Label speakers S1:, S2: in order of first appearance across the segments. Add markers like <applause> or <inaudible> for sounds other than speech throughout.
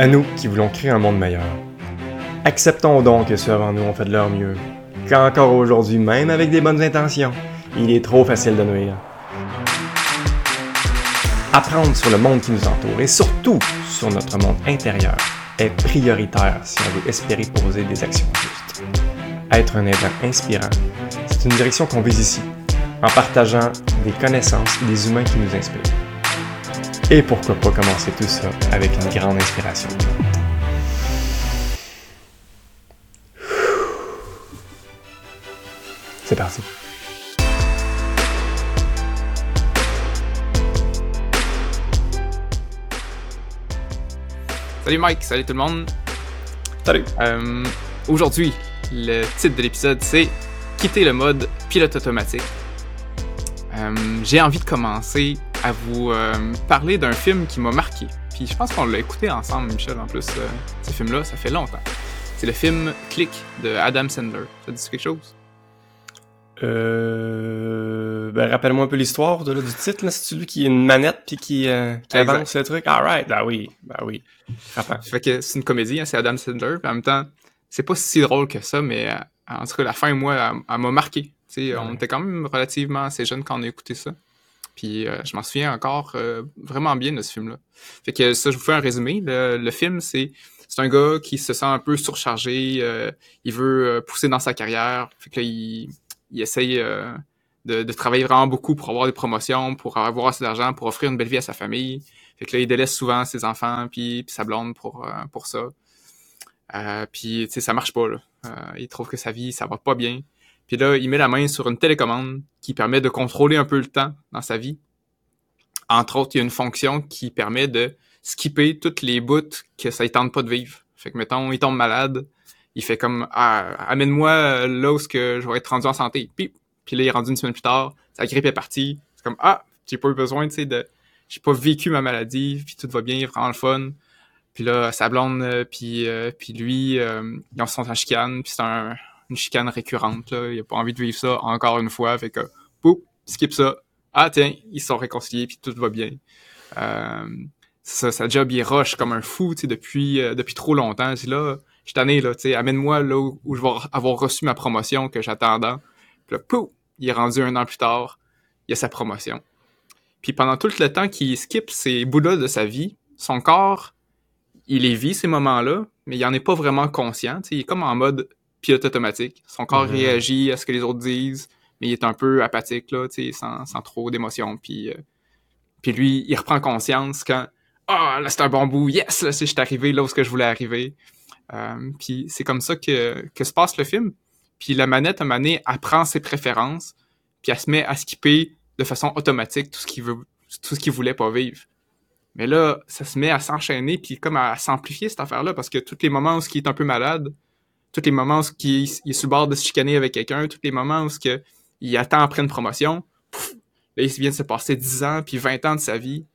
S1: À nous qui voulons créer un monde meilleur. Acceptons donc que ceux avant nous ont fait de leur mieux, qu'encore aujourd'hui, même avec des bonnes intentions, il est trop facile de nuire. Apprendre sur le monde qui nous entoure et surtout sur notre monde intérieur est prioritaire si on veut espérer poser des actions justes. Être un aidant inspirant, c'est une direction qu'on vise ici, en partageant des connaissances et des humains qui nous inspirent. Et pourquoi pas commencer tout ça avec une grande inspiration. C'est parti.
S2: Salut Mike, salut tout le monde.
S1: Salut.
S2: Euh, Aujourd'hui, le titre de l'épisode c'est Quitter le mode pilote automatique. Euh, J'ai envie de commencer à vous euh, parler d'un film qui m'a marqué. Puis je pense qu'on l'a écouté ensemble, Michel, en plus. euh, ce film-là, ça fait longtemps. C'est le film Click de Adam Sandler. Ça dit quelque chose?
S1: Euh, ben, rappelle-moi un peu l'histoire de, là, du titre. là. C'est celui qui a une manette puis qui, euh, qui avance le truc? Alright, ben oui, ben oui. Frappant.
S2: Fait que c'est une comédie, hein, c'est Adam Sandler. Puis en même temps, c'est pas si drôle que ça, mais euh, en tout cas, la fin, moi, elle, elle m'a marqué. Tu sais, On
S1: Ouais.
S2: était quand même relativement assez jeunes quand on a écouté ça. Puis euh, je m'en souviens encore euh, vraiment bien de ce film-là. Fait que ça, je vous fais un résumé. Le, film, c'est c'est un gars qui se sent un peu surchargé. euh, il veut pousser dans sa carrière. Fait que il, il essaye de, de travailler vraiment beaucoup pour avoir des promotions, pour avoir assez d'argent, pour offrir une belle vie à sa famille. Fait que là, il délaisse souvent ses enfants puis, sa blonde pour, pour ça. Puis, tu sais, ça marche pas, là. Il trouve que sa vie, ça va pas bien. Puis là, il met la main sur une télécommande qui permet de contrôler un peu le temps dans sa vie. Entre autres, il y a une fonction qui permet de skipper toutes les bouts que ça ne tente pas de vivre. Fait que, mettons, il tombe malade, il fait comme ah, amène-moi là où je vais être rendu en santé. Puis, là, il est rendu une semaine plus tard, sa grippe est partie. C'est comme ah, j'ai pas eu besoin, tu sais, de. J'ai pas vécu ma maladie, puis tout va bien, vraiment le fun. Puis là, sa blonde, euh, puis, euh, puis lui, euh, ils sont en chicane, puis c'est un, une chicane récurrente. Là. Il a pas envie de vivre ça encore une fois. Fait que, pouf, skip ça. Ah tiens, ils sont réconciliés, puis tout va bien. Euh, ça, sa job, il rush comme un fou, tu sais, depuis, euh, depuis trop longtemps. C'est là, je là, tu amène-moi là où, je vais avoir reçu ma promotion que j'attendais. Puis là, pouf, il est rendu un an plus tard, il a sa promotion. Puis pendant tout le temps qu'il skip ces bouts-là de sa vie, son corps, il les vit ces moments-là, mais il en est pas vraiment conscient. Il est comme en mode pilote automatique. Son corps
S1: Mhm.
S2: réagit à ce que les autres disent, mais il est un peu apathique, là, tu sais, sans, sans trop d'émotion. Puis, euh, puis lui, il reprend conscience quand Ah, là, c'est un bon bout, yes, là, c'est- je suis arrivé là où ce que je voulais arriver. Euh, puis c'est comme ça que, que se passe le film. Puis la manette, à un moment donné, elle prend ses préférences, puis elle se met à skipper de façon automatique tout ce qu'il veut, tout ce qu'il voulait pas vivre. Mais là, ça se met à s'enchaîner, puis comme à s'amplifier cette affaire-là, parce que tous les moments où il est un peu malade, tous les moments où il, il est sur le bord de se chicaner avec quelqu'un, tous les moments où que il attend après une promotion, pouf, là, il vient de se passer 10 ans, puis 20 ans de sa vie.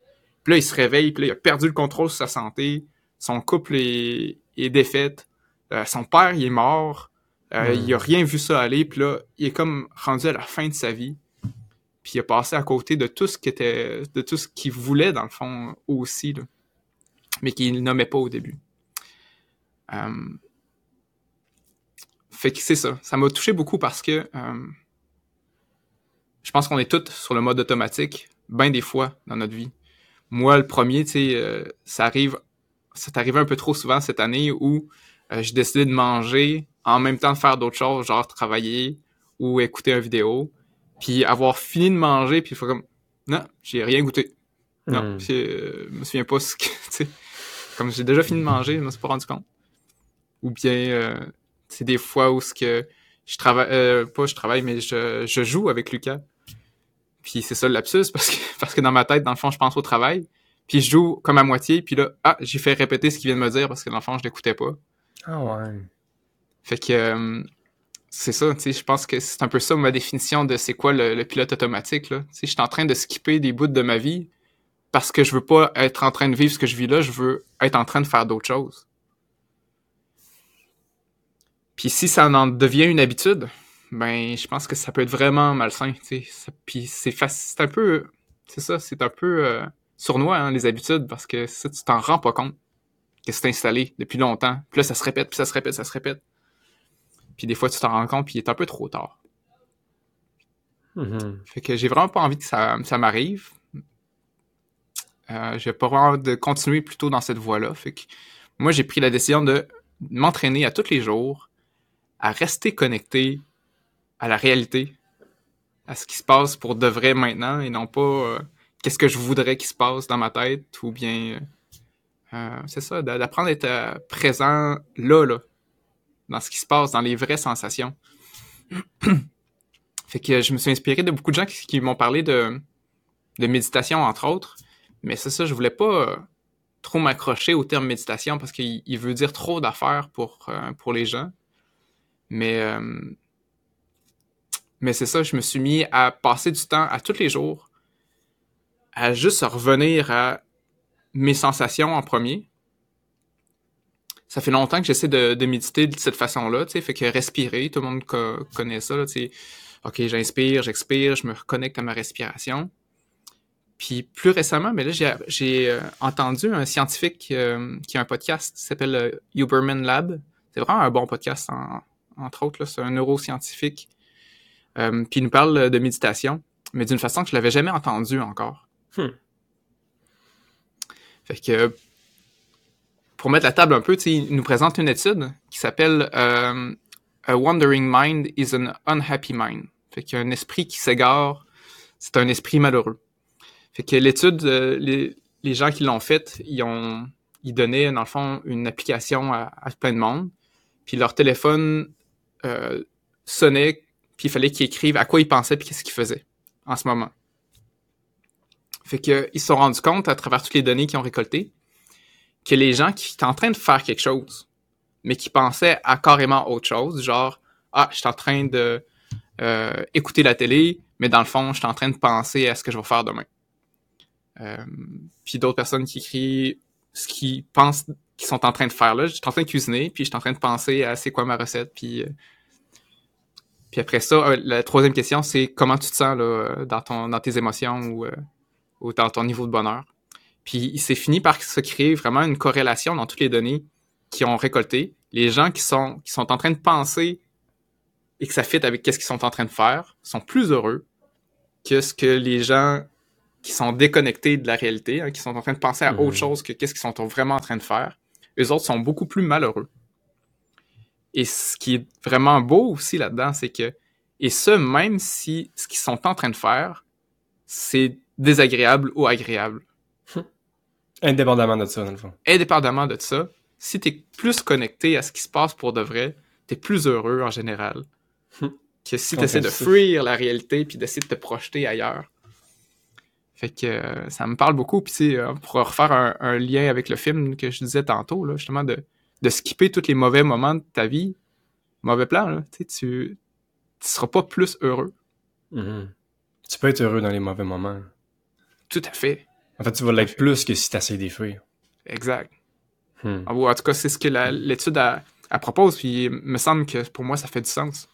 S2: Puis là, il se réveille, puis là, il a perdu le contrôle sur sa santé, son couple est, est défaite, euh, son père, il est mort, euh,
S1: Mm.
S2: il a rien vu ça aller, puis là, il est comme rendu à la fin de sa vie puis il a passé à côté de tout ce qui était de tout ce qu'il voulait dans le fond aussi là, mais qu'il nommait pas au début. Euh, Fait que c'est ça, ça m'a touché beaucoup parce que euh, je pense qu'on est tous sur le mode automatique bien des fois dans notre vie. Moi le premier, tu sais, euh, ça arrive c'est arrivé un peu trop souvent cette année où euh, j'ai décidé de manger en même temps de faire d'autres choses, genre travailler ou écouter une vidéo puis avoir fini de manger, puis il faut comme non, j'ai rien goûté. Non,
S1: Hmm.
S2: puis, euh, je me souviens pas ce que, <laughs> tu sais, comme j'ai déjà fini de manger, je me suis pas rendu compte. Ou bien, c'est des fois où ce que je travaille, euh, pas je travaille, mais je, je joue avec Lucas. Puis c'est ça le lapsus, parce que, <laughs> parce que dans ma tête, dans le fond, je pense au travail. Puis je joue comme à moitié, puis là, ah, j'ai fait répéter ce qu'il vient de me dire, parce que dans le fond, je l'écoutais pas.
S1: Ah ouais.
S2: Fait que euh, c'est ça, tu sais, je pense que c'est un peu ça ma définition de c'est quoi le, le pilote automatique, là. Tu sais, je suis en train de skipper des bouts de ma vie parce que je veux pas être en train de vivre ce que je vis là, je veux être en train de faire d'autres choses. Puis si ça en devient une habitude, ben je pense que ça peut être vraiment malsain, Puis c'est facile, c'est un peu, c'est ça, c'est un peu euh, sournois hein, les habitudes parce que ça tu t'en rends pas compte que c'est installé depuis longtemps. Puis là, ça se répète, puis ça se répète, ça se répète. Puis des fois, tu t'en rends compte, puis il est un peu trop tard.
S1: Mhm.
S2: Fait que j'ai vraiment pas envie que ça, ça m'arrive. Euh, j'ai pas envie de continuer plutôt dans cette voie-là. Fait que moi, j'ai pris la décision de m'entraîner à tous les jours, à rester connecté à la réalité, à ce qui se passe pour de vrai maintenant et non pas euh, qu'est-ce que je voudrais qu'il se passe dans ma tête ou bien euh, euh, c'est ça, d'a- d'apprendre à être présent là, là, dans ce qui se passe, dans les vraies sensations. <clears throat> fait que je me suis inspiré de beaucoup de gens qui, m'ont parlé de, de méditation, entre autres. Mais c'est ça, je voulais pas trop m'accrocher au terme méditation parce qu'il il veut dire trop d'affaires pour, pour les gens. Mais, euh, mais c'est ça, je me suis mis à passer du temps à tous les jours à juste revenir à mes sensations en premier. Ça fait longtemps que j'essaie de, méditer de cette façon-là, tu sais, fait que respirer, tout le monde co- connaît ça, là, tu sais. Ok, j'inspire, j'expire, je me reconnecte à ma respiration. Puis plus récemment, mais là, j'ai, euh, entendu un scientifique euh, qui a un podcast qui s'appelle Huberman Lab. C'est vraiment un bon podcast, en- entre autres. C'est un neuroscientifique. Euh, puis il nous parle de méditation, mais d'une façon que je l'avais jamais entendu encore.
S1: Hmm.
S2: Fait que pour mettre la table un peu, il nous présente une étude qui s'appelle euh, A Wandering Mind is an Unhappy Mind. Fait qu'un esprit qui s'égare, c'est un esprit malheureux. Fait que l'étude, euh, les, les gens qui l'ont faite, ils ont ils donnaient, dans le fond, une application à, à plein de monde. Puis leur téléphone euh, sonnait, puis il fallait qu'ils écrivent à quoi ils pensaient puis qu'est-ce qu'ils faisaient en ce moment. Fait que ils se sont rendus compte, à travers toutes les données qu'ils ont récoltées, que les gens qui étaient en train de faire quelque chose, mais qui pensaient à carrément autre chose, genre ah, je suis en train de euh, écouter la télé, mais dans le fond, je suis en train de penser à ce que je vais faire demain. Euh, puis d'autres personnes qui écrivent ce qu'ils pensent qu'ils sont en train de faire là. Je suis en train de cuisiner, puis je suis en train de penser à c'est quoi ma recette, puis euh, puis après ça, euh, la troisième question, c'est comment tu te sens là, euh, dans ton dans tes émotions ou, ou dans ton niveau de bonheur. Puis il s'est fini par se créer vraiment une corrélation dans toutes les données qui ont récolté. Les gens qui sont qui sont en train de penser et que ça fit avec qu'est-ce qu'ils sont en train de faire sont plus heureux que ce que les gens qui sont déconnectés de la réalité, hein, qui sont en train de penser à autre chose que qu'est-ce qu'ils sont vraiment en train de faire. Eux autres sont beaucoup plus malheureux. Et ce qui est vraiment beau aussi là-dedans, c'est que, et ce, même si ce qu'ils sont en train de faire, c'est désagréable ou agréable.
S1: Indépendamment de ça, dans le fond.
S2: Indépendamment de ça, si t'es plus connecté à ce qui se passe pour de vrai, t'es plus heureux en général.
S1: Hmm.
S2: Que si t'essaies de
S1: Compréhensif.
S2: fuir la réalité puis d'essayer de te projeter ailleurs. Fait que euh, ça me parle beaucoup. Puis tu sais, euh, pour refaire un, un lien avec le film que je disais tantôt, là, justement, de, de skipper tous les mauvais moments de ta vie, mauvais plan, là, tu tu seras pas plus heureux.
S1: Mhm. Tu peux être heureux dans les mauvais moments.
S2: Tout à fait.
S1: En fait, tu vas l'être plus que si tu essaies d'y fuir.
S2: Exact.
S1: Hmm.
S2: En, en tout cas, c'est ce que l'étude a- propose. Puis il me semble que pour moi, ça fait du sens.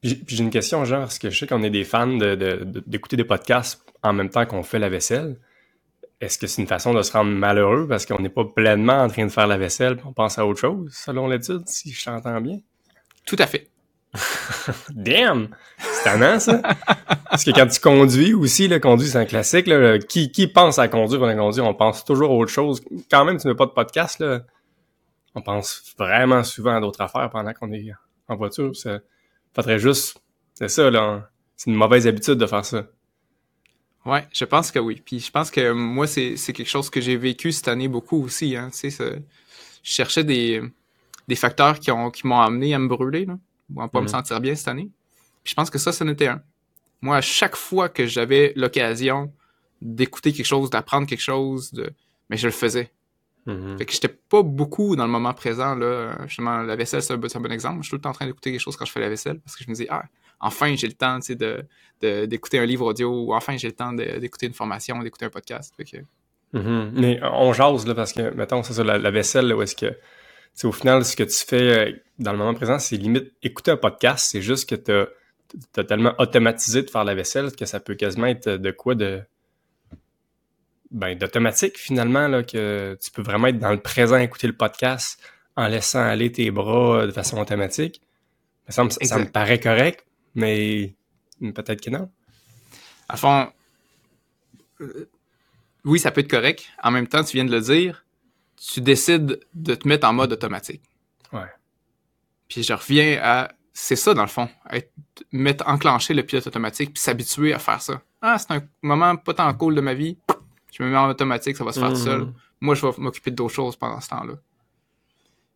S1: Puis j'ai une question, genre, parce que je sais qu'on est des fans de- de- de- d'écouter des podcasts en même temps qu'on fait la vaisselle. Est-ce que c'est une façon de se rendre malheureux parce qu'on n'est pas pleinement en train de faire la vaisselle on pense à autre chose, selon l'étude, si je t'entends bien?
S2: Tout à fait. <laughs>
S1: Damn! C'est tannant, ça! Parce que quand tu conduis aussi, le conduire, c'est un classique. Là, qui, qui pense à conduire pendant qu'on conduit? On pense toujours à autre chose. Quand même, tu n'as pas de podcast, là. On pense vraiment souvent à d'autres affaires pendant qu'on est en voiture. Ça faudrait juste... C'est ça, là. C'est une mauvaise habitude de faire ça.
S2: Ouais, je pense que oui. Puis je pense que moi, c'est quelque chose que j'ai vécu cette année beaucoup aussi. Hein. Tu sais, je cherchais des, des facteurs qui ont qui m'ont amené à me brûler, là, ou à pas me
S1: Mhm.
S2: sentir bien cette année. Puis je pense que ça, c'en était un. Moi, à chaque fois que j'avais l'occasion d'écouter quelque chose, d'apprendre quelque chose, de... mais je le faisais.
S1: Mhm.
S2: Fait que j'étais pas beaucoup dans le moment présent, là. Justement, la vaisselle, c'est un, bon- c'est un bon exemple. Je suis tout le temps en train d'écouter quelque chose quand je fais la vaisselle parce que je me dis, ah, enfin, j'ai le temps, tu de, de- d'écouter un livre audio ou enfin, j'ai le temps de- d'écouter une formation, d'écouter un podcast. Fait que,
S1: Mhm. Mais on jase, là, parce que, mettons, c'est ça, la, la vaisselle, là, où est-ce que, tu au final, ce que tu fais euh, dans le moment présent, c'est limite écouter un podcast, c'est juste que t'as as tellement automatisé de faire la vaisselle que ça peut quasiment être de quoi de ben, d'automatique finalement, là, que tu peux vraiment être dans le présent, écouter le podcast en laissant aller tes bras de façon automatique. Ça me, ça me paraît correct, mais peut-être que non.
S2: À fond, euh, oui, ça peut être correct. En même temps, tu viens de le dire, tu décides de te mettre en mode automatique.
S1: Ouais.
S2: Puis je reviens à c'est ça dans le fond, être, mettre enclencher le pilote automatique puis s'habituer à faire ça. Ah, c'est un moment pas tant cool de ma vie. Je me mets en automatique, ça va se faire tout seul. Mm-hmm. Moi, je vais m'occuper d'autres choses pendant ce temps-là.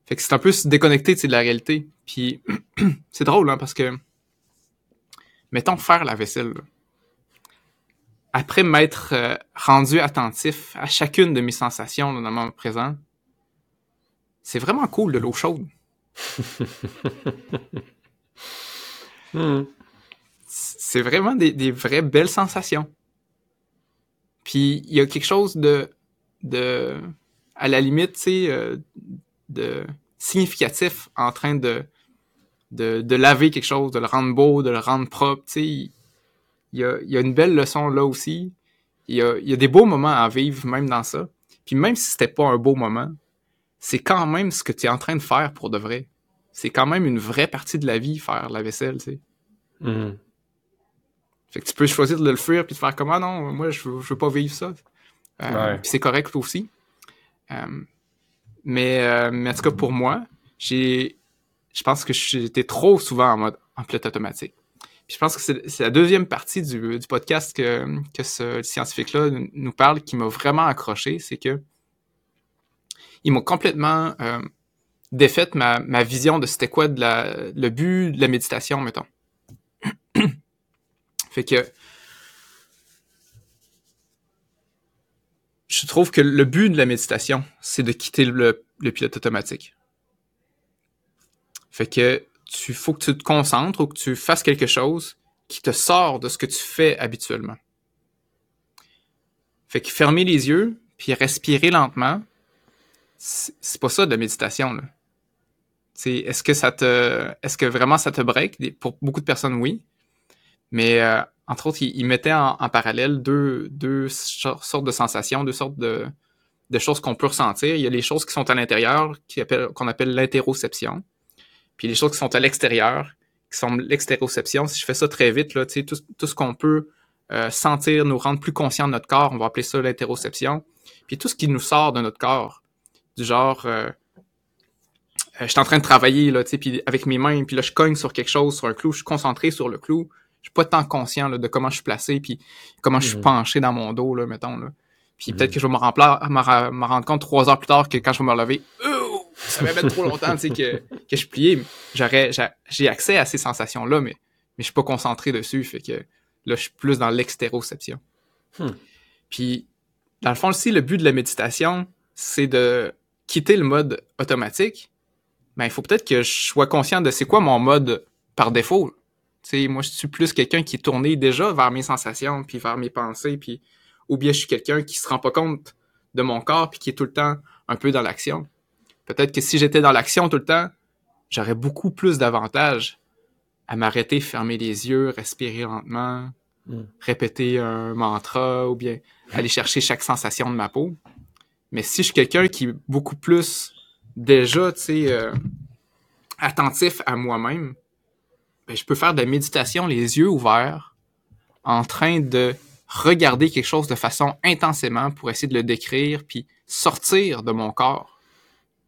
S2: Fait que c'est un peu se déconnecter de la réalité. Puis <clears throat> c'est drôle, hein, parce que mettons faire la vaisselle. Après m'être euh, rendu attentif à chacune de mes sensations dans le moment présent, c'est vraiment cool de l'eau chaude. <laughs> Hmm. C'est vraiment des, vraies belles sensations. Puis il y a quelque chose de, de à la limite, tu sais, euh, de significatif en train de, de, laver quelque chose, de le rendre beau, de le rendre propre. Tu sais, il y a, y a, une belle leçon là aussi. Il y a, y a des beaux moments à vivre même dans ça. Puis même si c'était pas un beau moment, c'est quand même ce que tu es en train de faire pour de vrai. C'est quand même une vraie partie de la vie, faire la vaisselle, tu sais.
S1: Mm-hmm.
S2: Fait que tu peux choisir de le fuir puis de faire comme ah non, moi je veux, je veux pas vivre ça. Euh, c'est correct aussi. Euh, mais, euh, mais en tout cas pour moi, j'ai je pense que j'étais trop souvent en mode en pilote automatique. Je pense que c'est la deuxième partie du, du podcast que, que ce scientifique-là nous parle qui m'a vraiment accroché, c'est que il m'a complètement euh, défait ma, ma vision de c'était quoi de la, le but de la méditation, mettons. <clears throat> fait que je trouve que le but de la méditation, c'est de quitter le, le pilote automatique. Fait que tu faut que tu te concentres ou que tu fasses quelque chose qui te sort de ce que tu fais habituellement. Fait que fermer les yeux puis respirer lentement, c'est pas ça de la méditation là. Est-ce que ça te, est-ce que vraiment ça te break? Pour beaucoup de personnes, oui. Mais euh, entre autres, il, mettait en, parallèle deux, deux sortes de sensations, deux sortes de, de choses qu'on peut ressentir. Il y a les choses qui sont à l'intérieur, qu'on appelle l'interoception. Puis les choses qui sont à l'extérieur, qui sont l'extéroception, si je fais ça très vite, là, tout, tout ce qu'on peut euh, sentir, nous rendre plus conscients de notre corps, on va appeler ça l'interoception. Puis tout ce qui nous sort de notre corps, du genre, euh, euh, je suis en train de travailler, là, puis avec mes mains, puis là, je cogne sur quelque chose, sur un clou, je suis concentré sur le clou, je suis pas tant conscient là, de comment je suis placé, puis comment je suis mhm. penché dans mon dos, là, mettons. Là. Puis mhm. peut-être que je vais me, rendre compte trois heures plus tard que quand je vais me relever, ça va mettre trop longtemps, que, que je pliais. J'aurais, j'ai accès à ces sensations-là, mais, mais je suis pas concentré dessus. Fait que là, je suis plus dans l'extéroception. Hmm. Puis, dans le fond, aussi, le but de la méditation, c'est de quitter le mode automatique. Mais il faut peut-être que je sois conscient de c'est quoi mon mode par défaut. Sais, moi, je suis plus quelqu'un qui est tourné déjà vers mes sensations, puis vers mes pensées, puis ou bien je suis quelqu'un qui se rend pas compte de mon corps, puis qui est tout le temps un peu dans l'action. Peut-être que si j'étais dans l'action tout le temps, j'aurais beaucoup plus d'avantages à m'arrêter, fermer les yeux, respirer lentement, hmm. répéter un mantra ou bien aller chercher chaque sensation de ma peau. Mais si je suis quelqu'un qui est beaucoup plus déjà, tu sais, euh, attentif à moi-même, ben, je peux faire de la méditation les yeux ouverts, en train de regarder quelque chose de façon intensément pour essayer de le décrire, puis sortir de mon corps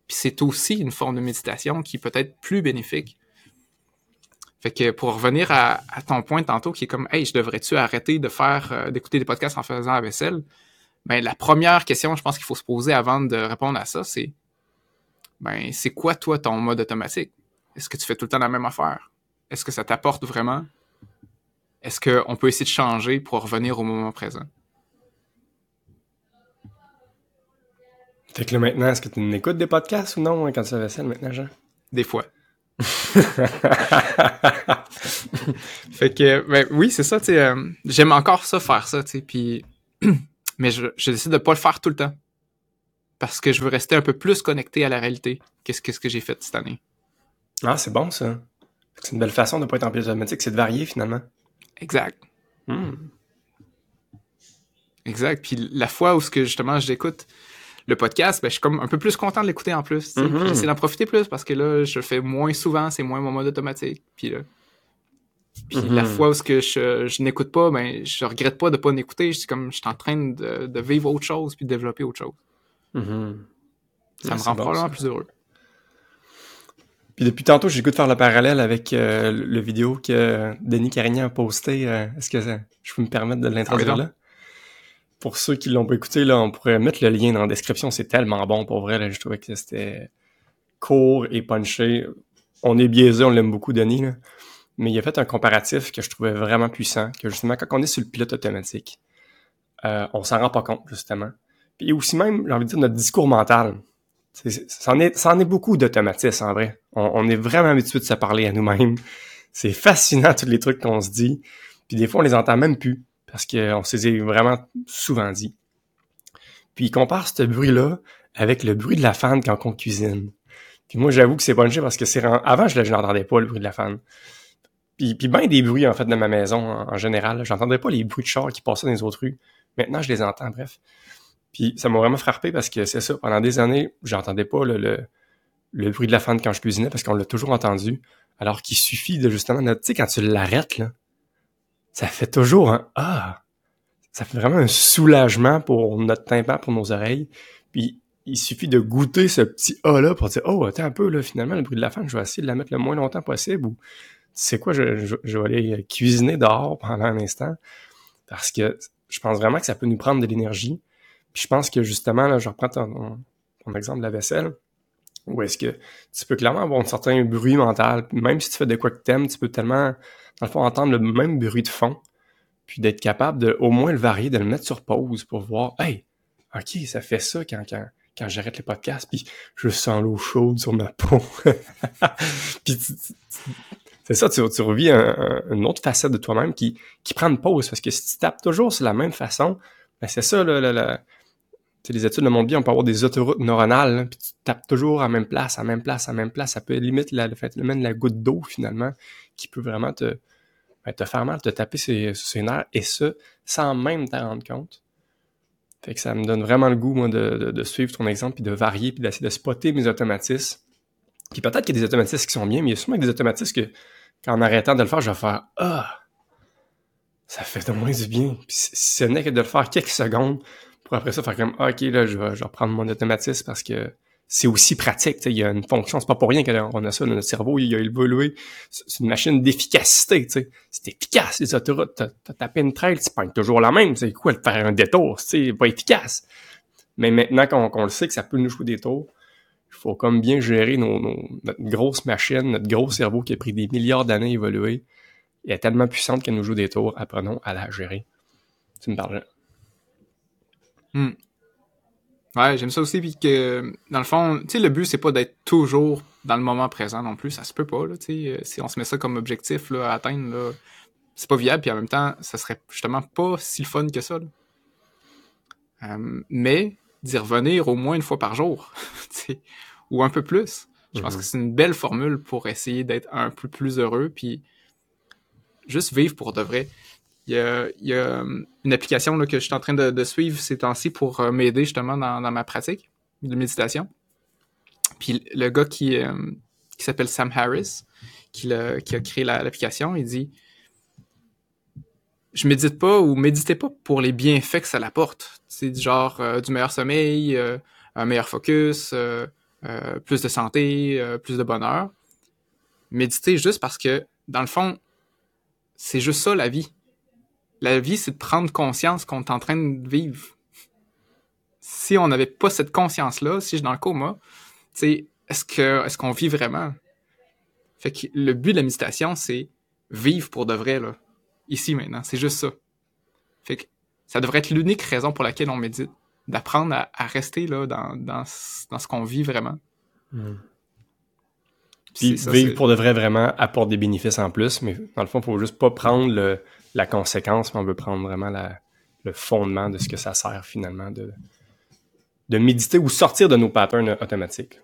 S2: puis c'est aussi une forme de méditation qui peut être plus bénéfique. Fait que pour revenir à, ton point tantôt qui est comme Hey, je devrais-tu arrêter de faire euh, d'écouter des podcasts en faisant la vaisselle? Ben la première question, je pense qu'il faut se poser avant de répondre à ça, c'est ben c'est quoi toi ton mode automatique? Est-ce que tu fais tout le temps la même affaire? Est-ce que ça t'apporte vraiment? Est-ce qu'on peut essayer de changer pour revenir au moment présent?
S1: Fait que là, maintenant, est-ce que tu écoutes des podcasts ou non hein, quand tu fais la vaisselle maintenant, Jean?
S2: Des fois. <laughs> fait que, ben, oui, c'est ça, tu sais. Euh, j'aime encore ça, faire ça, tu sais. Puis, <clears throat> mais je, je, décide de pas le faire tout le temps. Parce que je veux rester un peu plus connecté à la réalité qu'est-ce que, que j'ai fait cette année.
S1: Ah, c'est bon, ça. C'est une belle façon de pas être en pilote automatique, c'est de varier, finalement.
S2: Exact.
S1: Hmm.
S2: Exact. Puis la fois où ce que justement j'écoute le podcast, ben, je suis comme un peu plus content de l'écouter en plus.
S1: Mhm.
S2: Puis J'essaie d'en profiter plus parce que là, je le fais moins souvent, c'est moins mon mode automatique. Puis là. Puis la fois où ce que je, je n'écoute pas, ben je regrette pas de pas l'écouter. Je suis comme je suis en train de, de vivre autre chose puis de développer autre chose.
S1: Mhm.
S2: Ça
S1: Ouais,
S2: me rend
S1: bon,
S2: probablement
S1: ça.
S2: plus heureux.
S1: Puis depuis tantôt, j'ai le goût de faire le parallèle avec euh, le vidéo que Denis Carignan a posté. euh, Est-ce que ça- je peux me permettre de l'introduire
S2: Ah oui,
S1: là? Pour ceux qui l'ont pas écouté, là, on pourrait mettre le lien dans la description. C'est tellement bon pour vrai. Là, je trouvais que c'était court et punché. On est biaisé, on l'aime beaucoup, Denis. Mais il a fait un comparatif que je trouvais vraiment puissant. Que justement, quand on est sur le pilote automatique, euh, on s'en rend pas compte, justement. Puis aussi même, j'ai envie de dire, notre discours mental. C'est- c'est- Ça en est, ça en est beaucoup d'automatisme, en vrai. On, on est vraiment habitué de se parler à nous-mêmes. C'est fascinant, tous les trucs qu'on se dit. Puis des fois, on les entend même plus, parce qu'on se les a vraiment souvent dit. Puis il compare ce bruit-là avec le bruit de la fan quand on cuisine. Puis moi, j'avoue que c'est punché parce que c'est... Avant, je, n'entendais pas le bruit de la fan. Puis, puis bien des bruits, en fait, de ma maison, en, en général. J'entendais pas les bruits de chars qui passaient dans les autres rues. Maintenant, je les entends, bref. Puis ça m'a vraiment frappé parce que c'est ça, pendant des années, j'entendais pas le, le, le bruit de la fan quand je cuisinais parce qu'on l'a toujours entendu. Alors qu'il suffit de justement, tu sais, quand tu l'arrêtes, là, ça fait toujours un Ah! Ça fait vraiment un soulagement pour notre tympan, pour nos oreilles. Puis il suffit de goûter ce petit A-là pour dire Oh, attends un peu, là, finalement, le bruit de la fan, je vais essayer de la mettre le moins longtemps possible. Ou sais quoi, je, vais aller cuisiner dehors pendant un instant. Parce que je pense vraiment que ça peut nous prendre de l'énergie. Puis je pense que justement, là, je reprends ton, ton- exemple de la vaisselle, où est-ce que tu peux clairement avoir un certain bruit mental, même si tu fais de quoi que t'aimes, tu peux tellement, dans le fond, entendre le même bruit de fond, puis d'être capable de au moins le varier, de le mettre sur pause pour voir, hey, ok, ça fait ça quand, j'arrête le podcast, puis je sens l'eau chaude sur ma peau. <laughs> puis c'est ça, tu, tu revis un- un- une autre facette de toi-même qui, qui prend une pause, parce que si tu tapes toujours sur la même façon, ben c'est ça, là, là, là. Tu sais, les études le montrent bien, on peut avoir des autoroutes neuronales, puis tu tapes toujours à la même place, à la même place, à la même place. Ça peut limite la, le phénomène de la goutte d'eau, finalement, qui peut vraiment te, ben, te faire mal, te taper ses, ses nerfs, et ça, sans même t'en rendre compte. Fait que ça me donne vraiment le goût, moi, de, de, suivre ton exemple, puis de varier, puis d'essayer de spotter mes automatismes. Puis peut-être qu'il y a des automatismes qui sont bien, mais il y a sûrement des automatismes que, qu'en arrêtant de le faire, je vais faire « Ah! Ça fait de moins du bien. » Puis si ce n'est que de le faire quelques secondes, pour après ça faire comme ah, ok là je vais, je vais reprendre mon automatisme parce que c'est aussi pratique il y a une fonction c'est pas pour rien qu'on a ça dans notre cerveau il a évolué. C'est une machine d'efficacité c'est efficace les autoroutes t'as tapé une trail tu pognes toujours la même c'est quoi de faire un détour sais pas efficace. Mais maintenant qu'on le sait que ça peut nous jouer des tours il faut comme bien gérer nos, nos- notre grosse machine notre gros cerveau qui a pris des milliards d'années à évoluer. Elle est tellement puissante qu'elle nous joue des tours. Apprenons à la gérer. Tu me parles
S2: Ouais, j'aime ça aussi, puis que, dans le fond, tu sais, le but, c'est pas d'être toujours dans le moment présent non plus, ça se peut pas, là, tu sais, euh, si on se met ça comme objectif, là, à atteindre, là, c'est pas viable, puis en même temps, ça serait justement pas si le fun que ça, là. Euh, mais, d'y revenir au moins une fois par jour, <laughs> ou un peu plus, je pense
S1: Mhm.
S2: que c'est une belle formule pour essayer d'être un peu plus heureux, puis juste vivre pour de vrai. Il y a, euh, une application que je suis en train de, suivre ces temps-ci pour euh, m'aider justement dans, ma pratique de méditation. Puis le gars qui, euh, qui s'appelle Sam Harris, qui, a créé la- l'application, il dit Je médite pas ou méditez pas pour les bienfaits que ça l'apporte. C'est du genre du meilleur sommeil, un meilleur focus, plus de santé, plus de bonheur. Méditez juste parce que, dans le fond, c'est juste ça la vie. La vie, c'est de prendre conscience qu'on est en train de vivre. Si on n'avait pas cette conscience-là, si je suis dans le coma, est-ce que est-ce qu'on vit vraiment? Fait que le but de la méditation, c'est vivre pour de vrai, là. Ici, maintenant. C'est juste ça. Fait que ça devrait être l'unique raison pour laquelle on médite. D'apprendre à, à rester là dans, dans, ce- dans ce qu'on vit vraiment.
S1: Puis
S2: ça,
S1: vivre pour de vrai vraiment apporte des bénéfices en plus, mais dans le fond, il faut juste pas prendre le- la conséquence, mais on veut prendre vraiment la- le fondement de ce que ça sert finalement de, de méditer ou sortir de nos patterns automatiques.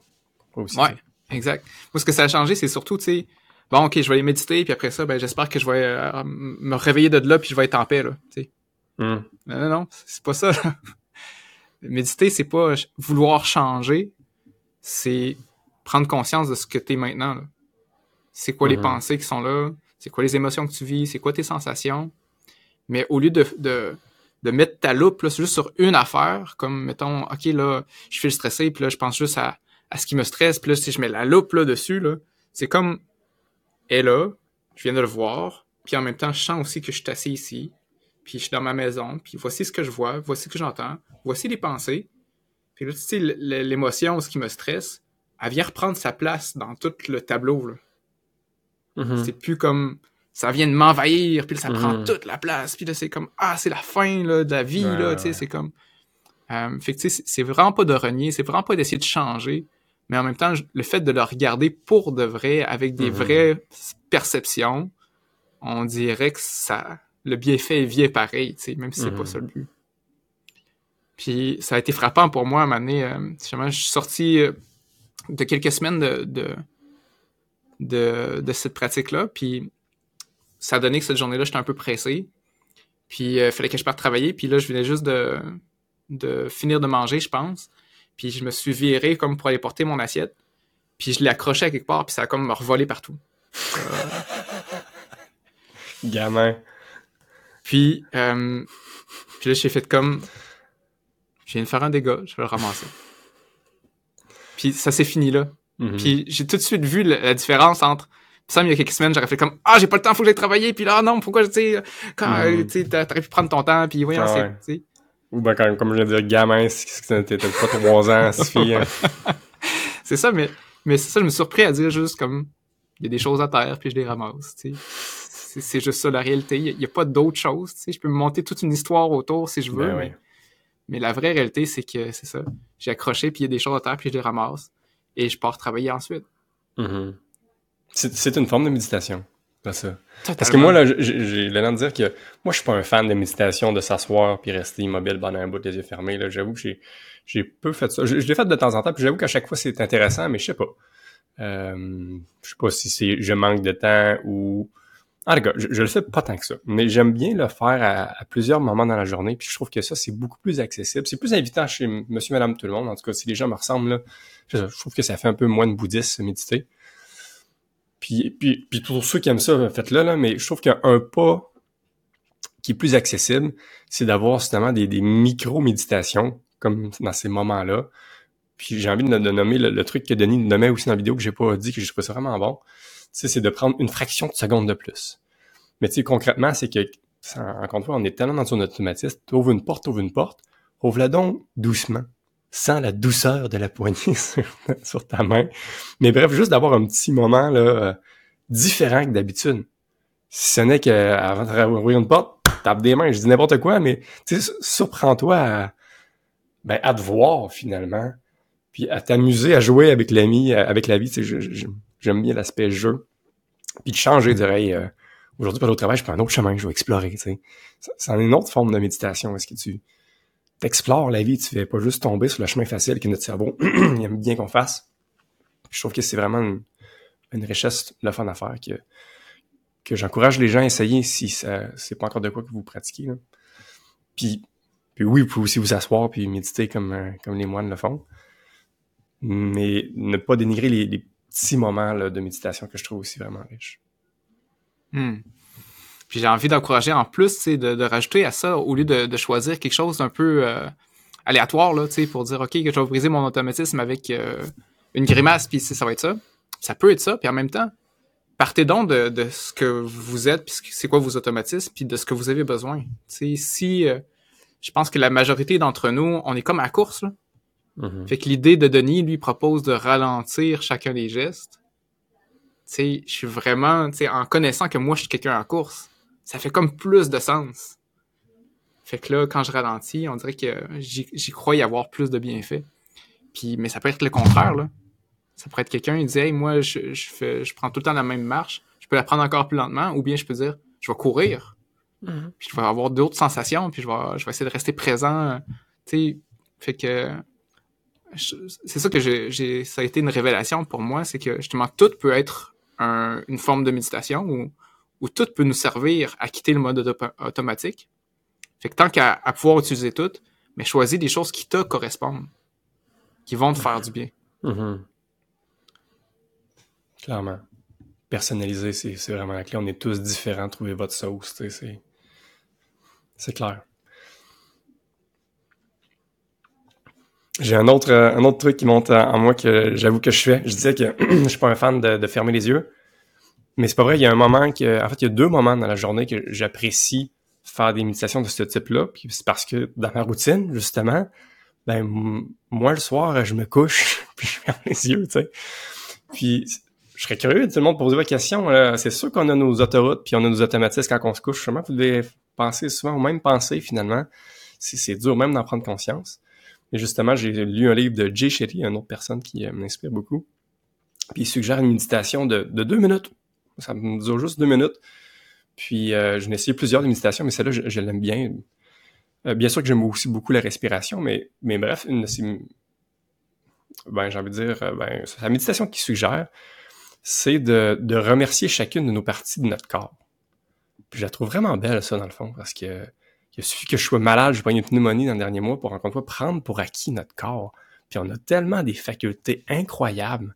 S1: Aussi,
S2: Ouais, exact. Moi, ce que ça a changé, c'est surtout, tu sais, bon, ok, je vais aller méditer, puis après ça, ben, j'espère que je vais euh, me réveiller de là, puis je vais être en paix, là, tu sais.
S1: Hmm.
S2: Non, non, non, c'est pas ça. <laughs> Méditer, c'est pas vouloir changer, c'est prendre conscience de ce que tu es maintenant. C'est quoi les
S1: Mhm.
S2: pensées qui sont là, c'est quoi les émotions que tu vis, c'est quoi tes sensations? Mais au lieu de, de, mettre ta loupe là, juste sur une affaire, comme mettons, OK, là, je suis stressé, puis là, je pense juste à, à ce qui me stresse, puis là, si je mets la loupe là, dessus, là, c'est comme, elle est là, je viens de le voir, puis en même temps, je sens aussi que je suis assis ici, puis je suis dans ma maison, puis voici ce que je vois, voici ce que j'entends, voici les pensées. Puis là, tu sais, l'émotion, ce qui me stresse, elle vient reprendre sa place dans tout le tableau.
S1: Mhm.
S2: C'est plus comme ça vient de m'envahir, puis là, ça
S1: Mhm.
S2: prend toute la place, puis là, c'est comme ah, c'est la fin là, de la vie,
S1: Ouais,
S2: là,
S1: ouais,
S2: tu sais, c'est comme. Euh, fait que tu sais, c'est- vraiment pas de renier, c'est vraiment pas d'essayer de changer, mais en même temps, le fait de le regarder pour de vrai, avec des
S1: Mhm.
S2: vraies perceptions, on dirait que ça. Le bienfait vient pareil, tu sais, même si c'est pas ça le but. Puis ça a été frappant pour moi à un moment donné, euh, je suis sorti euh, de quelques semaines de, de, de, de cette pratique-là, puis ça a donné que cette journée-là, j'étais un peu pressé. Puis il fallait que je parte travailler, puis là, je venais juste de, de finir de manger, je pense. Puis je me suis viré comme pour aller porter mon assiette. Puis je l'ai accroché à quelque part, puis ça a comme me revolé partout. <laughs>
S1: Gamin.
S2: Puis, euh, puis là, j'ai fait comme. Je viens de faire un dégât, je vais le ramasser. Puis ça s'est fini là.
S1: Mhm.
S2: Puis j'ai tout de suite vu la, la différence entre. Ça, il y a quelques semaines, j'aurais fait comme Ah, j'ai pas le temps, faut que j'aille travailler. Puis là, ah non, pourquoi, tu sais, quand
S1: Mhm.
S2: euh, tu t'aurais pu prendre ton temps. Puis
S1: Ah ouais.
S2: sais.
S1: Ou ben, quand, comme je viens de dire, gamin, t'étais pas trois ans, suffit. hein. <laughs>
S2: C'est ça, mais, mais c'est ça, je me suis surpris à dire juste comme il y a des choses à terre, puis je les ramasse. tu sais. C'est juste ça la réalité. Il n'y a, pas d'autre chose. tu sais. Je peux me monter toute une histoire autour si je veux,
S1: Ben
S2: mais,
S1: oui.
S2: mais la vraie réalité, c'est que c'est ça. J'ai accroché, puis il y a des choses à terre, puis je les ramasse. Et je pars travailler ensuite.
S1: Mhm. C'est c'est une forme de méditation. Ça. Parce que moi, là, j'ai l'air de dire que moi, je suis pas un fan de méditation, de s'asseoir puis rester immobile pendant un bout, les yeux fermés. J'avoue que j'ai j'ai peu fait ça. Je, je l'ai fait de temps en temps, puis j'avoue qu'à chaque fois, c'est intéressant, mais je sais pas. Euh, je sais pas si c'est je manque de temps ou... En tout cas, je, je le fais pas tant que ça. Mais j'aime bien le faire à, à plusieurs moments dans la journée, puis je trouve que ça, c'est beaucoup plus accessible. C'est plus invitant chez monsieur, madame, tout le monde. En tout cas, si les gens me ressemblent, là, je, trouve que ça fait un peu moins de bouddhiste, méditer. Puis, puis, puis pour ceux qui aiment ça, faites-le, là, mais je trouve qu'un pas qui est plus accessible, c'est d'avoir justement des, des micro-méditations, comme dans ces moments-là. Puis j'ai envie de, de nommer le, le truc que Denis nommait aussi dans la vidéo que j'ai pas dit, que je trouve ça vraiment bon. Sais, c'est de prendre une fraction de seconde de plus. Mais tu sais, concrètement, c'est que, ça, encore une fois, on est tellement dans son automatisme, ouvre une porte, ouvre une porte, ouvre-la donc doucement, sans la douceur de la poignée <laughs> sur, ta main. Mais bref, juste d'avoir un petit moment là, euh, différent que d'habitude. Si ce n'est qu'avant d'ouvrir une porte, tape des mains, je dis n'importe quoi, mais surprends-toi à, ben, à te voir finalement, puis à t'amuser à jouer avec l'ami, avec la vie. Je- je- j'aime bien l'aspect jeu, puis de changer, hey, euh, aujourd'hui pour au travail, je prends un autre chemin, je vais explorer. C'est une autre forme de méditation. Est-ce que tu t'explores la vie, tu fais pas juste tomber sur le chemin facile que notre cerveau <clears throat> il aime bien qu'on fasse. Je trouve que c'est vraiment une, une richesse, le fun à faire que que j'encourage les gens à essayer si ça c'est pas encore de quoi que vous pratiquez. Là. Puis, puis oui, vous pouvez aussi vous asseoir puis méditer comme, euh, comme les moines le font. Mais ne pas dénigrer les, les petits moments de méditation que je trouve aussi vraiment riches.
S2: Hmm. Puis j'ai envie d'encourager en plus, de, de rajouter à ça, au lieu de, choisir quelque chose d'un peu euh, aléatoire, là, pour dire, OK, que je vais briser mon automatisme avec euh, une grimace, puis ça va être ça. Ça peut être ça, puis en même temps, partez donc de, de ce que vous êtes, puis c'est quoi vos automatismes, puis de ce que vous avez besoin. Si... euh, je pense que la majorité d'entre nous, on est comme à course, là.
S1: Mhm.
S2: Fait que l'idée de Denis, lui, propose de ralentir chacun des gestes. Tu sais, je suis vraiment, tu sais, en connaissant que moi, je suis quelqu'un en course, ça fait comme plus de sens. Fait que là, quand je ralentis, on dirait que j'y j'y crois y avoir plus de bienfaits. Puis, mais ça peut être le contraire, là. Ça pourrait être quelqu'un, il dit, hey, moi, je, je, fais, je prends tout le temps la même marche, je peux la prendre encore plus lentement, ou bien je peux dire, je vais courir,
S1: Mhm.
S2: puis je vais avoir d'autres sensations, puis je vais, je vais essayer de rester présent. Tu sais, fait que c'est ça que j'ai, ça a été une révélation pour moi, c'est que justement tout peut être un- une forme de méditation où, tout peut nous servir à quitter le mode auto- automatique. Fait que tant qu'à pouvoir utiliser tout, mais choisis des choses qui te correspondent, qui vont te faire du bien.
S1: Mm-hmm. Clairement. Personnaliser, c'est vraiment la clé. On est tous différents. Trouvez votre sauce. C'est clair. J'ai un autre, euh, un autre truc qui monte en moi que j'avoue que je fais. Je disais que <clears throat> je suis pas un fan de, fermer les yeux. Mais c'est pas vrai, il y a un moment que. En fait, il y a deux moments dans la journée que j'apprécie faire des méditations de ce type-là. Puis c'est parce que dans ma routine, justement, ben moi le soir, je me couche, <laughs> puis je ferme les yeux, tu sais. Puis je serais curieux tout le monde poser la question. C'est sûr qu'on a nos autoroutes puis on a nos automatismes quand on se couche. Justement, vous devez penser souvent ou même penser finalement. C'est dur même d'en prendre conscience? Et justement, j'ai lu un livre de Jay Shetty, une autre personne qui euh, m'inspire beaucoup. Puis il suggère une méditation de, deux minutes. Ça me dure juste deux minutes. Puis euh, je n'ai essayé plusieurs méditations, mais celle-là, je, l'aime bien. Euh, bien sûr que j'aime aussi beaucoup la respiration, mais, mais bref, une de ben, j'ai envie de dire, ben, la méditation qu'il suggère, c'est de, de remercier chacune de nos parties de notre corps. Puis je la trouve vraiment belle, ça, dans le fond, parce que il suffit que je sois malade, j'ai pas une pneumonie dans le dernier mois pour encore une fois prendre pour acquis notre corps. Puis on a tellement des facultés incroyables.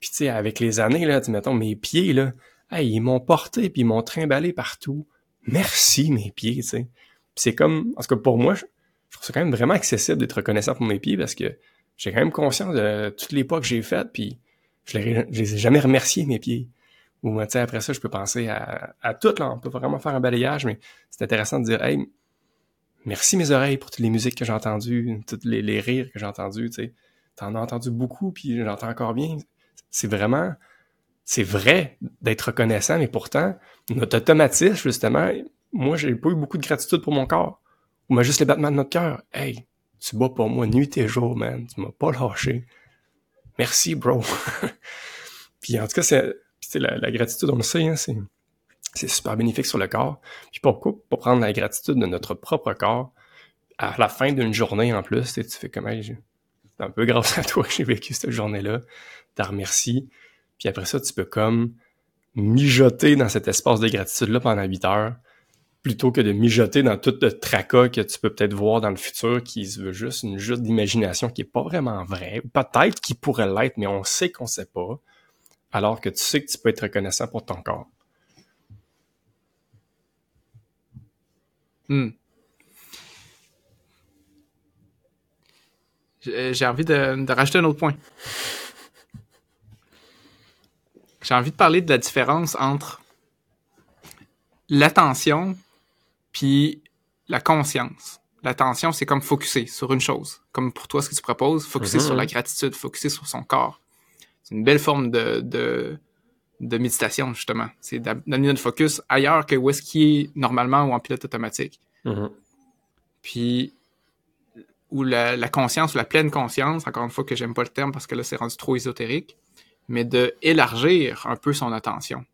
S1: Puis tu sais, avec les années, là, mettons, mes pieds, là, hey, ils m'ont porté puis ils m'ont trimballé partout. Merci, mes pieds, tu sais. c'est comme, parce que pour moi, je, trouve ça quand même vraiment accessible d'être reconnaissant pour mes pieds parce que j'ai quand même conscience de toutes les pas que j'ai faites, puis je les, les ai jamais remerciés, mes pieds. Ou, tu sais, après ça, je peux penser à, à tout, là. On peut vraiment faire un balayage, mais c'est intéressant de dire, hey, merci mes oreilles pour toutes les musiques que j'ai entendues, tous les, rires que j'ai entendus, tu sais. T'en as entendu beaucoup, puis j'entends encore bien. C'est vraiment, c'est vrai d'être reconnaissant, mais pourtant, notre automatisme, justement, moi, j'ai pas eu beaucoup de gratitude pour mon corps. Ou juste les battements de notre cœur. Hey, tu bats pour moi nuit et jour, man. Tu m'as pas lâché. Merci, bro. <laughs> puis en tout cas, c'est, la, la, gratitude, on le sait, hein, c'est c'est super bénéfique sur le corps. Puis pourquoi? Pour prendre la gratitude de notre propre corps à la fin d'une journée en plus, tu fais comme c'est un peu grâce à toi que j'ai vécu cette journée-là. Tu remercies. Puis après ça, tu peux comme mijoter dans cet espace de gratitude-là pendant 8 heures, plutôt que de mijoter dans tout le tracas que tu peux peut-être voir dans le futur qui se veut juste une juste d'imagination qui est pas vraiment vraie, peut-être qui pourrait l'être, mais on sait qu'on sait pas, alors que tu sais que tu peux être reconnaissant pour ton corps.
S2: Hmm. J'ai envie de, rajouter un autre point. J'ai envie de parler de la différence entre l'attention puis la conscience. L'attention, c'est comme focuser sur une chose. Comme pour toi, ce que tu proposes, focuser sur la gratitude, focuser sur son corps. C'est une belle forme de, de, de méditation, justement. C'est d'amener notre focus ailleurs que où est-ce qu'il est normalement ou en pilote automatique. Mm-hmm. Puis, ou la, conscience, ou la pleine conscience, encore une fois que j'aime pas le terme parce que là, c'est rendu trop ésotérique, mais de élargir un peu son attention.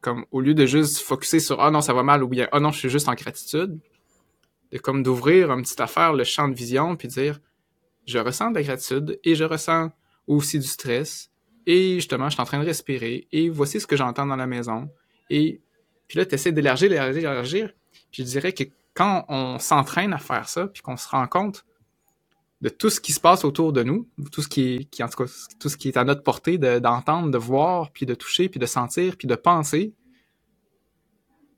S2: Comme, au lieu de juste focuser sur « Ah non, ça va mal » ou bien « Ah non, je suis juste en gratitude », de comme d'ouvrir un petit affaire, le champ de vision, puis dire « Je ressens de la gratitude et je ressens aussi du stress, et justement, je suis en train de respirer. Et voici ce que j'entends dans la maison. Et puis là, tu essaies d'élargir, d'élargir, d'élargir. Puis je dirais que quand on s'entraîne à faire ça, puis qu'on se rend compte de tout ce qui se passe autour de nous, tout ce qui est, tout ce qui est à notre portée d'entendre, de, voir, puis de toucher, puis de sentir, puis de penser,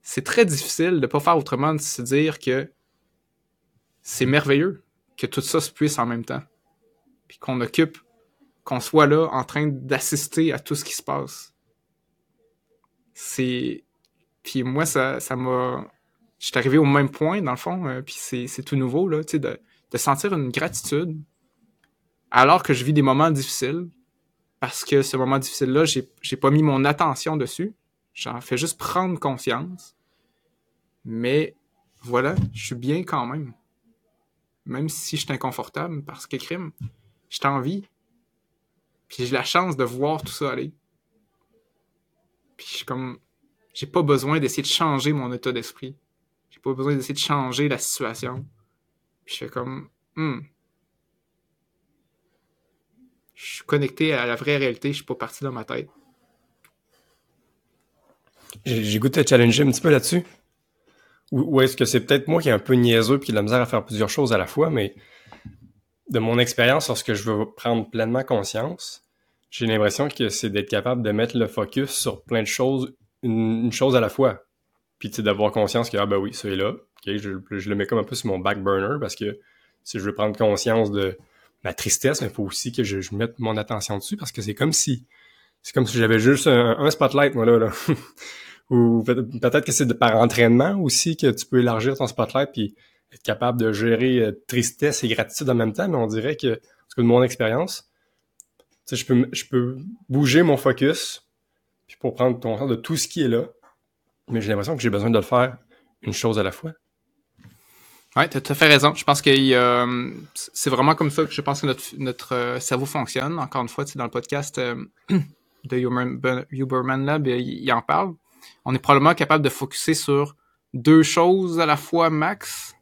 S2: c'est très difficile de pas faire autrement de se dire que c'est merveilleux que tout ça se puisse en même temps. Puis qu'on occupe qu'on soit là en train d'assister à tout ce qui se passe. C'est. Puis moi, ça, ça m'a. Je arrivé au même point, dans le fond, euh, puis c'est tout nouveau, là, tu sais, de, sentir une gratitude alors que je vis des moments difficiles, parce que ce moment difficile-là, j'ai pas mis mon attention dessus. J'en fais juste prendre conscience. Mais voilà, je suis bien quand même. Même si je suis inconfortable, parce que crime, je t'en vie. Puis j'ai la chance de voir tout ça aller. Puis je suis comme, j'ai pas besoin d'essayer de changer mon état d'esprit. J'ai pas besoin d'essayer de changer la situation. Puis je fais comme, hmm. Je suis connecté à la vraie réalité, je suis pas parti dans ma tête.
S1: J'ai goûté à challenger un petit peu là-dessus. Ou, est-ce que c'est peut-être moi qui est un peu niaiseux puis de la misère à faire plusieurs choses à la fois, mais de mon expérience, lorsque je veux prendre pleinement conscience, j'ai l'impression que c'est d'être capable de mettre le focus sur plein de choses, une, chose à la fois. Puis d'avoir conscience que, ah ben oui, ça est là. je, je, le mets comme un peu sur mon back burner parce que si je veux prendre conscience de ma tristesse, il faut aussi que je, mette mon attention dessus parce que c'est comme si c'est comme si j'avais juste un, spotlight, moi, là. là. <laughs> Ou peut-être que c'est par entraînement aussi que tu peux élargir ton spotlight puis être capable de gérer euh, tristesse et gratitude en même temps, mais on dirait que, parce que de mon expérience, je peux, je peux bouger mon focus pour prendre temps de tout ce qui est là, mais j'ai l'impression que j'ai besoin de le faire une chose à la fois.
S2: Ouais, tu as tout à fait raison. Je pense que euh, c'est vraiment comme ça que je pense que notre, euh, cerveau fonctionne. Encore une fois, dans le podcast <clears throat> de Huberman Lab, il en parle on est probablement capable de focuser sur deux choses à la fois max.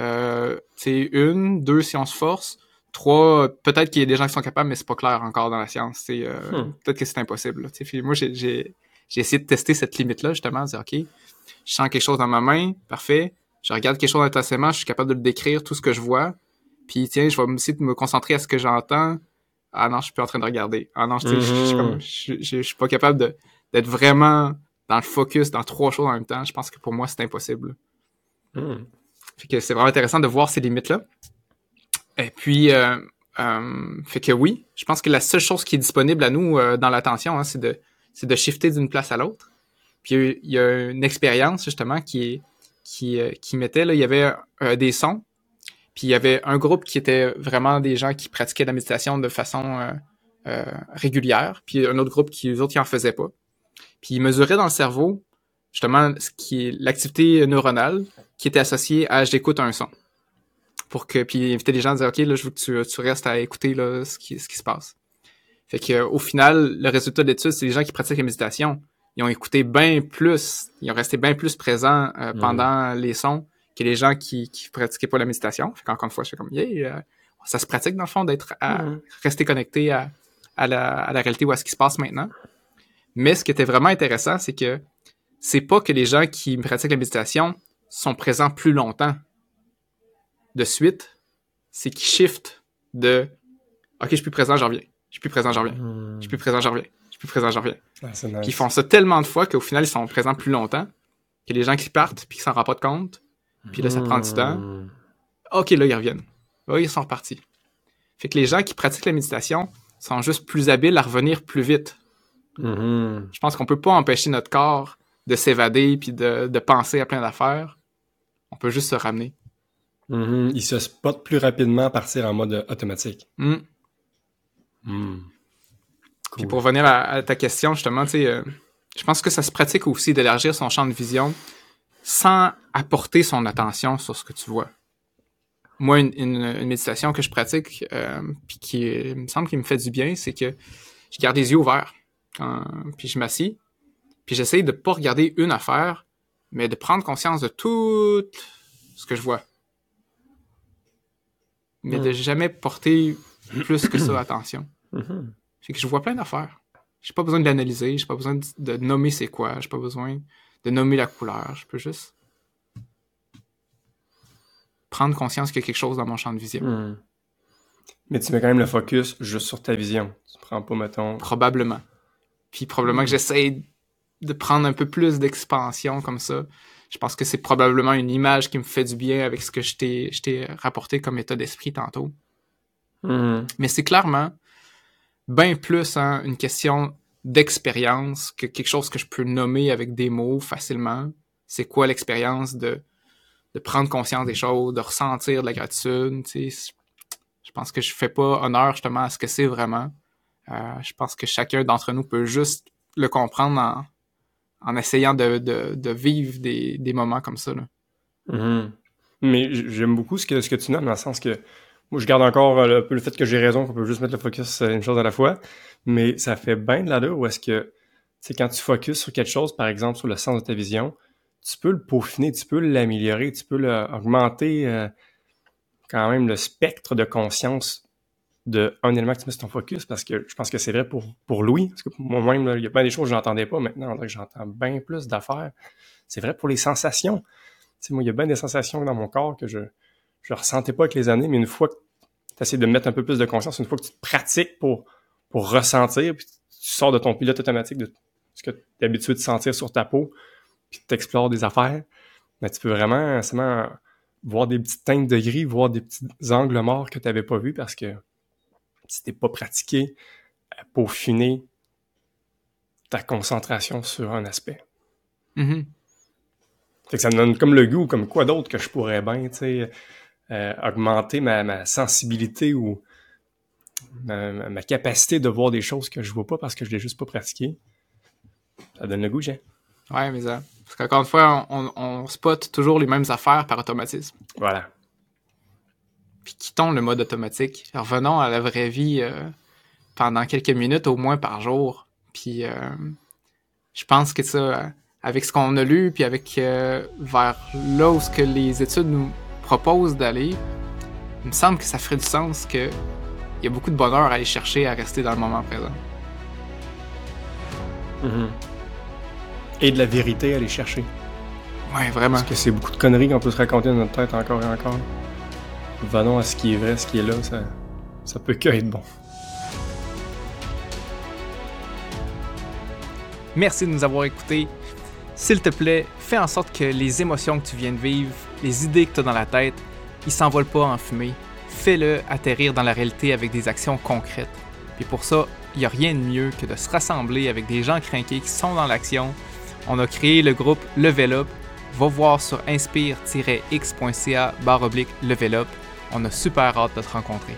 S2: Euh, c'est une, deux si on se force. Trois, peut-être qu'il y a des gens qui sont capables, mais c'est pas clair encore dans la science. Euh, hmm. Peut-être que c'est impossible. moi, j'ai essayé de tester cette limite-là, justement, de dire, OK, je sens quelque chose dans ma main, parfait. Je regarde quelque chose intensément, je suis capable de le décrire, tout ce que je vois. Puis, tiens, je vais essayer de me concentrer à ce que j'entends. Ah non, je suis plus en train de regarder. Ah non, je, je, je, suis pas capable d'être vraiment dans le focus, dans trois choses en même temps, je pense que pour moi, c'est impossible. Hmm. Fait que c'est vraiment intéressant de voir ces limites-là. Et puis, euh, euh, fait que oui, je pense que la seule chose qui est disponible à nous euh, dans l'attention, hein, c'est de, c'est de shifter d'une place à l'autre. Puis il y a une expérience justement qui qui, qui mettait là, il y avait des sons, puis il y avait un groupe qui était vraiment des gens qui pratiquaient la méditation de façon régulière, puis un autre groupe qui les autres qui en faisaient pas. Puis il mesurait dans le cerveau, justement, ce qui est l'activité neuronale qui était associée à j'écoute un son. Pour que, puis il invitait les gens à dire, OK, là, je veux que tu, restes à écouter là, ce, qui, ce qui se passe. Fait que, au final, le résultat de l'étude, c'est les gens qui pratiquent la méditation. Ils ont écouté bien plus, ils ont resté bien plus présents euh, mhm. pendant les sons que les gens qui, qui pratiquaient pas la méditation. Fait qu'encore une fois, je suis comme, yeah, euh, ça se pratique dans le fond d'être à mhm. rester connecté à, à, la, à la réalité ou à ce qui se passe maintenant. Mais ce qui était vraiment intéressant, c'est que c'est pas que les gens qui pratiquent la méditation sont présents plus longtemps de suite, c'est qu'ils shiftent de OK, je suis plus présent, j'en reviens. Je suis plus présent, j'en reviens. Je suis plus présent, j'en reviens. Je suis plus présent, j'en reviens. Ah, Qui font ça tellement de fois qu'au final, ils sont présents plus longtemps que les gens qui partent puis qui s'en rendent pas compte. Puis là, ça prend du temps. Hmm. OK, là, ils reviennent. Là, ils sont repartis. Fait que les gens qui pratiquent la méditation sont juste plus habiles à revenir plus vite Mm-hmm. Je pense qu'on peut pas empêcher notre corps de s'évader puis de, penser à plein d'affaires. On peut juste se ramener.
S1: Mm-hmm. Il se spot plus rapidement à partir en mode automatique.
S2: Mm. Mm. Puis pour revenir à, ta question, justement, tu sais, euh, je pense que ça se pratique aussi d'élargir son champ de vision sans apporter son attention sur ce que tu vois. Moi, une, méditation que je pratique, euh, puis qui me semble qu'il me fait du bien, c'est que je garde les yeux ouverts puis je m'assis, puis j'essaye de pas regarder une affaire, mais de prendre conscience de tout ce que je vois. Mais de hmm. jamais porter plus que ça <clears throat> attention. Hmm. C'est que je vois plein d'affaires. J'ai pas besoin de l'analyser, j'ai pas besoin de, nommer c'est quoi, j'ai pas besoin de nommer la couleur. Je peux juste prendre conscience qu'il y a quelque chose dans mon champ de vision. Hmm.
S1: Mais tu mets quand même le focus juste sur ta vision. Tu prends pas, mettons.
S2: Probablement. Puis probablement que mm. j'essaie de prendre un peu plus d'expansion comme ça. Je pense que c'est probablement une image qui me fait du bien avec ce que je t'ai rapporté comme état d'esprit tantôt.
S1: Mm.
S2: Mais c'est clairement bien plus hein, une question d'expérience que quelque chose que je peux nommer avec des mots facilement. C'est quoi l'expérience de, de prendre conscience des choses, de ressentir de la gratitude. Je pense que je fais pas honneur justement à ce que c'est vraiment. Euh, je pense que chacun d'entre nous peut juste le comprendre en, essayant de, vivre des, moments comme ça.
S1: Mm-hmm. Mais j'aime beaucoup ce que, tu nommes, dans le sens que moi, je garde encore euh, le, fait que j'ai raison, qu'on peut juste mettre le focus sur une chose à la fois, mais ça fait bien de là où est-ce que, c'est quand tu focuses sur quelque chose, par exemple, sur le sens de ta vision, tu peux le peaufiner, tu peux l'améliorer, tu peux augmenter euh, quand même le spectre de conscience de un élément que tu mets sur ton focus parce que je pense que c'est vrai pour, pour Louis. Parce que moi-même, il y a pas des choses que je n'entendais pas maintenant. j'entends bien plus d'affaires. C'est vrai pour les sensations. sais, moi, il y a bien des sensations dans mon corps que je je ressentais pas avec les années, mais une fois que tu essaies de mettre un peu plus de conscience, une fois que tu te pratiques pour, pour ressentir, puis tu sors de ton pilote automatique de ce que tu es habitué de sentir sur ta peau, puis tu explores des affaires, mais tu peux vraiment, vraiment voir des petites teintes de gris, voir des petits angles morts que tu n'avais pas vus parce que tu t'es pas pratiqué pour finir ta concentration sur un aspect.
S2: Mhm.
S1: Fait que ça me donne comme le goût, comme quoi d'autre que je pourrais bien, tu sais, euh, augmenter ma, sensibilité ou ma, capacité de voir des choses que je vois pas parce que je l'ai juste pas pratiqué. Ça donne le goût, j'ai.
S2: Ouais, mais ça. Parce qu'encore une fois, on, on, spot toujours les mêmes affaires par automatisme.
S1: Voilà.
S2: Puis quittons le mode automatique. Revenons à la vraie vie euh, pendant quelques minutes au moins par jour. Puis euh, je pense que ça, avec ce qu'on a lu, puis avec euh, vers là où ce que les études nous proposent d'aller, il me semble que ça ferait du sens que il y a beaucoup de bonheur à aller chercher à rester dans le moment présent.
S1: Mm-hmm. Et de la vérité à aller chercher.
S2: Ouais, vraiment.
S1: Parce que c'est beaucoup de conneries qu'on peut se raconter dans notre tête encore et encore. Venons à ce qui est vrai, ce qui est là, ça, ça peut que être bon.
S2: Merci de nous avoir écoutés. S'il te plaît, fais en sorte que les émotions que tu viens de vivre, les idées que tu as dans la tête, ils s'envolent pas en fumée. Fais-le atterrir dans la réalité avec des actions concrètes. Puis pour ça, il n'y a rien de mieux que de se rassembler avec des gens craqués qui sont dans l'action. On a créé le groupe Level Up. Va voir sur inspire-x.ca barre oblique Level Up. On a super hâte de te rencontrer.